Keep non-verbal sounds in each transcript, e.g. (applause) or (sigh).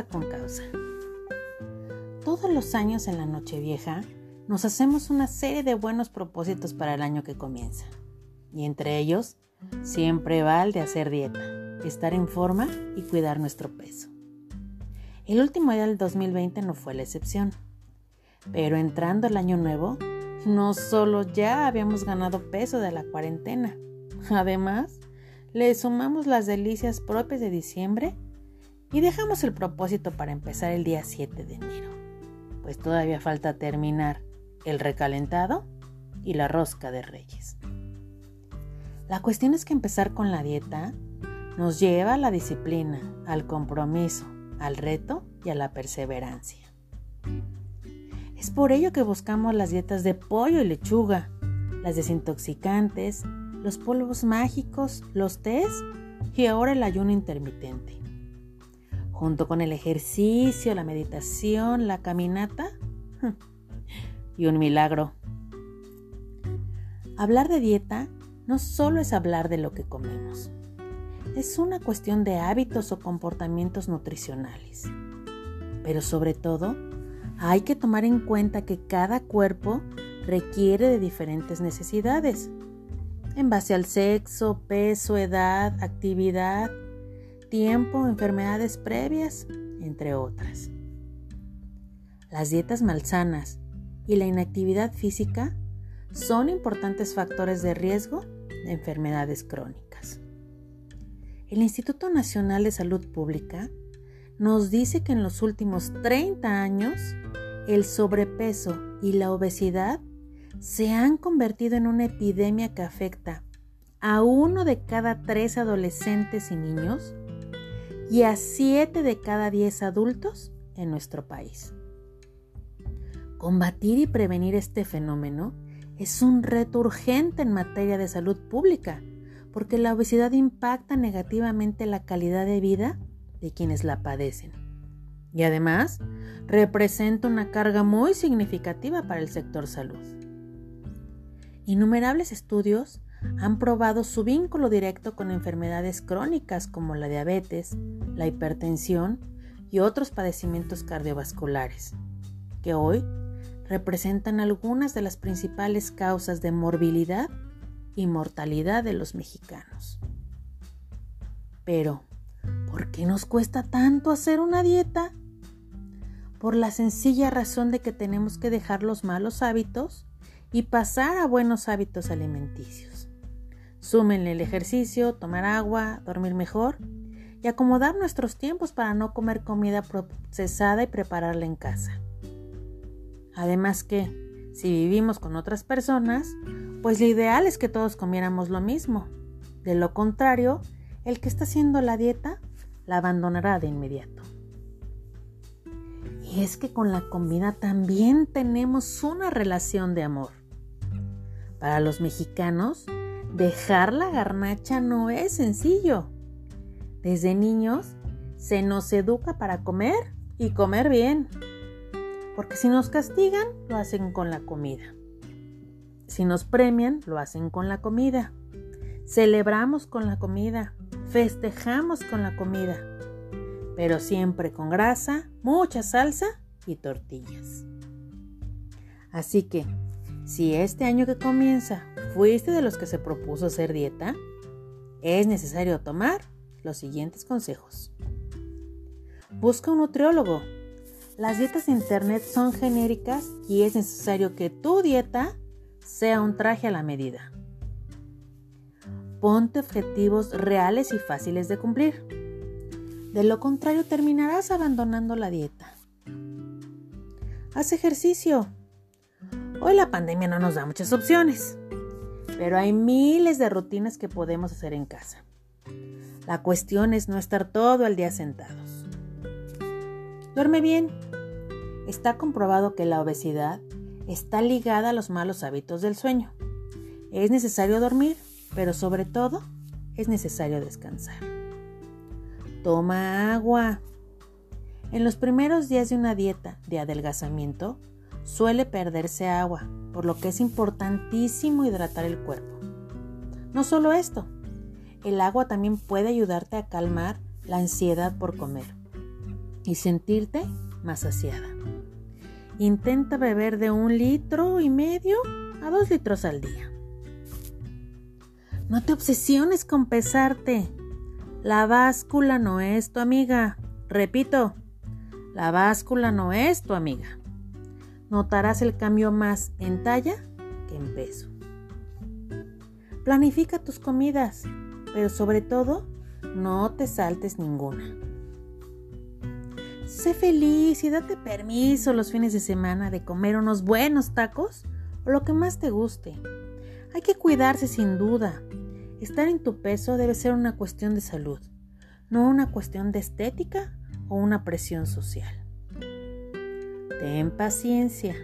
con causa. Todos los años en la Nochevieja nos hacemos una serie de buenos propósitos para el año que comienza. Y entre ellos, siempre va el de hacer dieta, estar en forma y cuidar nuestro peso. El último día del 2020 no fue la excepción. Pero entrando el año nuevo, no solo ya habíamos ganado peso de la cuarentena, (laughs) además le sumamos las delicias propias de diciembre y dejamos el propósito para empezar el día 7 de enero, pues todavía falta terminar el recalentado y la rosca de reyes. La cuestión es que empezar con la dieta nos lleva a la disciplina, al compromiso, al reto y a la perseverancia. Es por ello que buscamos las dietas de pollo y lechuga, las desintoxicantes, los polvos mágicos, los tés y ahora el ayuno intermitente. Junto con el ejercicio, la meditación, la caminata (laughs) y un milagro. Hablar de dieta no solo es hablar de lo que comemos, es una cuestión de hábitos o comportamientos nutricionales. Pero sobre todo, hay que tomar en cuenta que cada cuerpo requiere de diferentes necesidades en base al sexo, peso, edad, actividad, tiempo, enfermedades previas, entre otras. Las dietas malsanas y la inactividad física son importantes factores de riesgo de enfermedades crónicas. El Instituto Nacional de Salud Pública nos dice que en los últimos 30 años el sobrepeso y la obesidad se han convertido en una epidemia que afecta a uno de cada tres adolescentes y niños y a siete de cada diez adultos en nuestro país. Combatir y prevenir este fenómeno es un reto urgente en materia de salud pública, porque la obesidad impacta negativamente la calidad de vida de quienes la padecen. Y además, representa una carga muy significativa para el sector salud. Innumerables estudios han probado su vínculo directo con enfermedades crónicas como la diabetes, la hipertensión y otros padecimientos cardiovasculares, que hoy representan algunas de las principales causas de morbilidad y mortalidad de los mexicanos. Pero, ¿por qué nos cuesta tanto hacer una dieta? Por la sencilla razón de que tenemos que dejar los malos hábitos y pasar a buenos hábitos alimenticios. Súmenle el ejercicio, tomar agua, dormir mejor y acomodar nuestros tiempos para no comer comida procesada y prepararla en casa. Además que, si vivimos con otras personas, pues lo ideal es que todos comiéramos lo mismo. De lo contrario, el que está haciendo la dieta la abandonará de inmediato. Y es que con la comida también tenemos una relación de amor. Para los mexicanos, dejar la garnacha no es sencillo. Desde niños se nos educa para comer y comer bien. Porque si nos castigan, lo hacen con la comida. Si nos premian, lo hacen con la comida. Celebramos con la comida. Festejamos con la comida. Pero siempre con grasa, mucha salsa y tortillas. Así que si este año que comienza fuiste de los que se propuso hacer dieta, es necesario tomar los siguientes consejos. Busca un nutriólogo. Las dietas de internet son genéricas y es necesario que tu dieta sea un traje a la medida. Ponte objetivos reales y fáciles de cumplir. De lo contrario terminarás abandonando la dieta. Haz ejercicio. Hoy la pandemia no nos da muchas opciones, pero hay miles de rutinas que podemos hacer en casa. La cuestión es no estar todo el día sentados. Duerme bien. Está comprobado que la obesidad está ligada a los malos hábitos del sueño. Es necesario dormir, pero sobre todo es necesario descansar. Toma agua. En los primeros días de una dieta de adelgazamiento, suele perderse agua, por lo que es importantísimo hidratar el cuerpo. No solo esto, el agua también puede ayudarte a calmar la ansiedad por comer. y sentirte más saciada. Intenta beber de un litro y medio a dos litros al día. No te obsesiones con pesarte. La báscula no es tu amiga. Repito, la báscula no es tu amiga. Notarás el cambio más en talla que en peso. Planifica tus comidas, pero sobre todo, no te saltes ninguna. Sé feliz y date permiso los fines de semana de comer unos buenos tacos o lo que más te guste. Hay que cuidarse sin duda. Estar en tu peso debe ser una cuestión de salud, no una cuestión de estética o una presión social. Ten paciencia.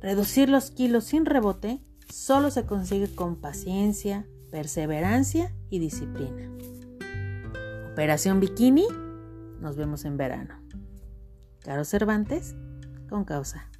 Reducir los kilos sin rebote solo se consigue con paciencia, perseverancia y disciplina. Operación Bikini nos vemos en verano. Caro Cervantes, con causa.